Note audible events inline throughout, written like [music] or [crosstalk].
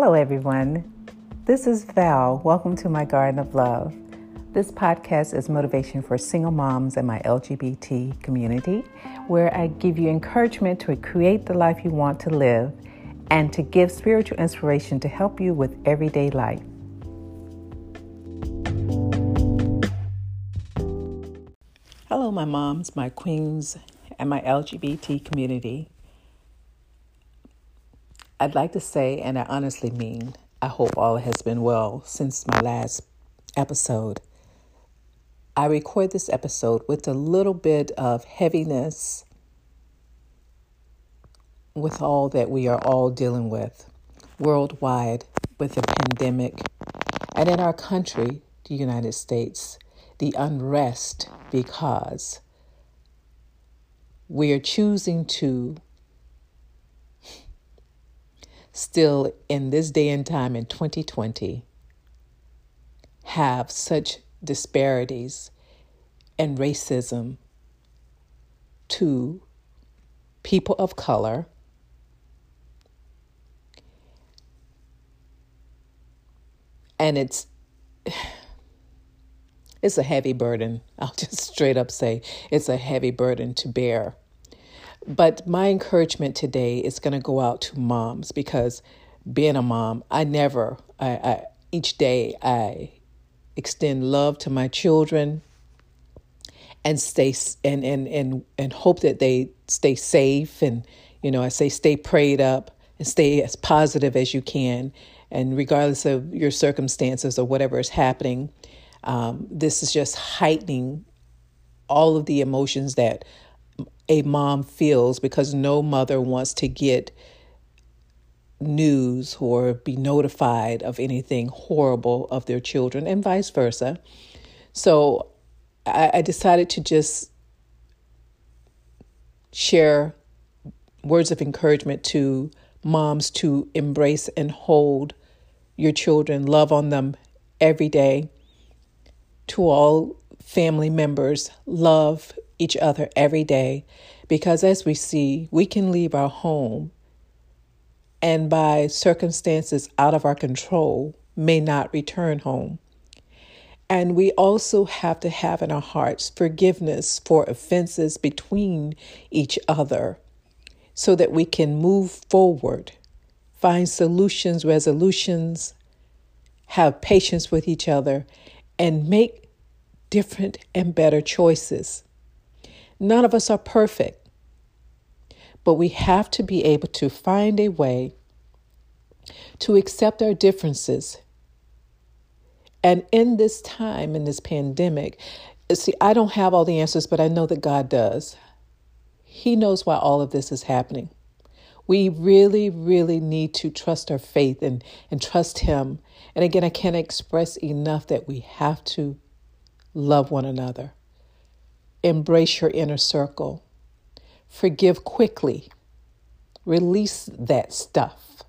Hello, everyone. This is Val. Welcome to my Garden of Love. This podcast is motivation for single moms and my LGBT community, where I give you encouragement to create the life you want to live and to give spiritual inspiration to help you with everyday life. Hello, my moms, my queens, and my LGBT community. I'd like to say, and I honestly mean, I hope all has been well since my last episode. I record this episode with a little bit of heaviness with all that we are all dealing with worldwide with the pandemic and in our country, the United States, the unrest because we are choosing to still in this day and time in 2020 have such disparities and racism to people of color and it's [sighs] it's a heavy burden. I'll [laughs] just straight up say it's a heavy burden to bear but my encouragement today is going to go out to moms because being a mom, I never, I, I each day I extend love to my children and stay and and and and hope that they stay safe and you know I say stay prayed up and stay as positive as you can. And regardless of your circumstances or whatever is happening um, this is just heightening all of the emotions that a mom feels because no mother wants to get news or be notified of anything horrible of their children and vice versa. So I, I decided to just share words of encouragement to moms to embrace and hold your children, love on them every day. To all family members, love each other every day because as we see, we can leave our home and by circumstances out of our control may not return home. And we also have to have in our hearts forgiveness for offenses between each other so that we can move forward, find solutions, resolutions, have patience with each other, and make different and better choices. None of us are perfect, but we have to be able to find a way to accept our differences. And in this time, in this pandemic, see, I don't have all the answers, but I know that God does. He knows why all of this is happening. We really, really need to trust our faith and, and trust Him. And again, I can't express enough that we have to love one another embrace your inner circle, forgive quickly, release that stuff.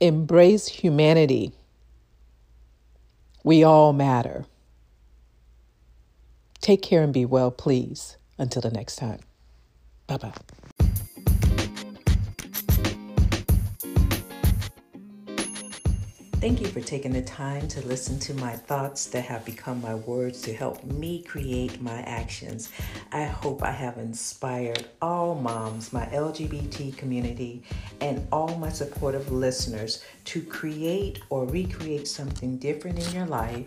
Embrace humanity. We all matter. Take care and be well, please. Until the next time. Bye bye. Thank you for taking the time to listen to my thoughts that have become my words to help me create my actions. I hope I have inspired all moms, my LGBT community, and all my supportive listeners to create or recreate something different in your life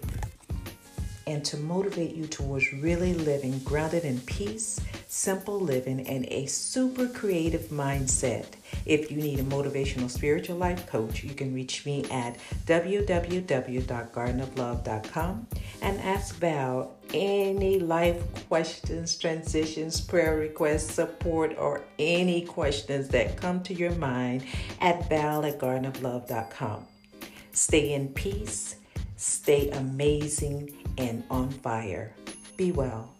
and to motivate you towards really living grounded in peace, simple living, and a super creative mindset. If you need a motivational spiritual life coach, you can reach me at www.gardenoflove.com and ask Val any life questions, transitions, prayer requests, support, or any questions that come to your mind at val at gardenoflove.com. Stay in peace, stay amazing and on fire. Be well.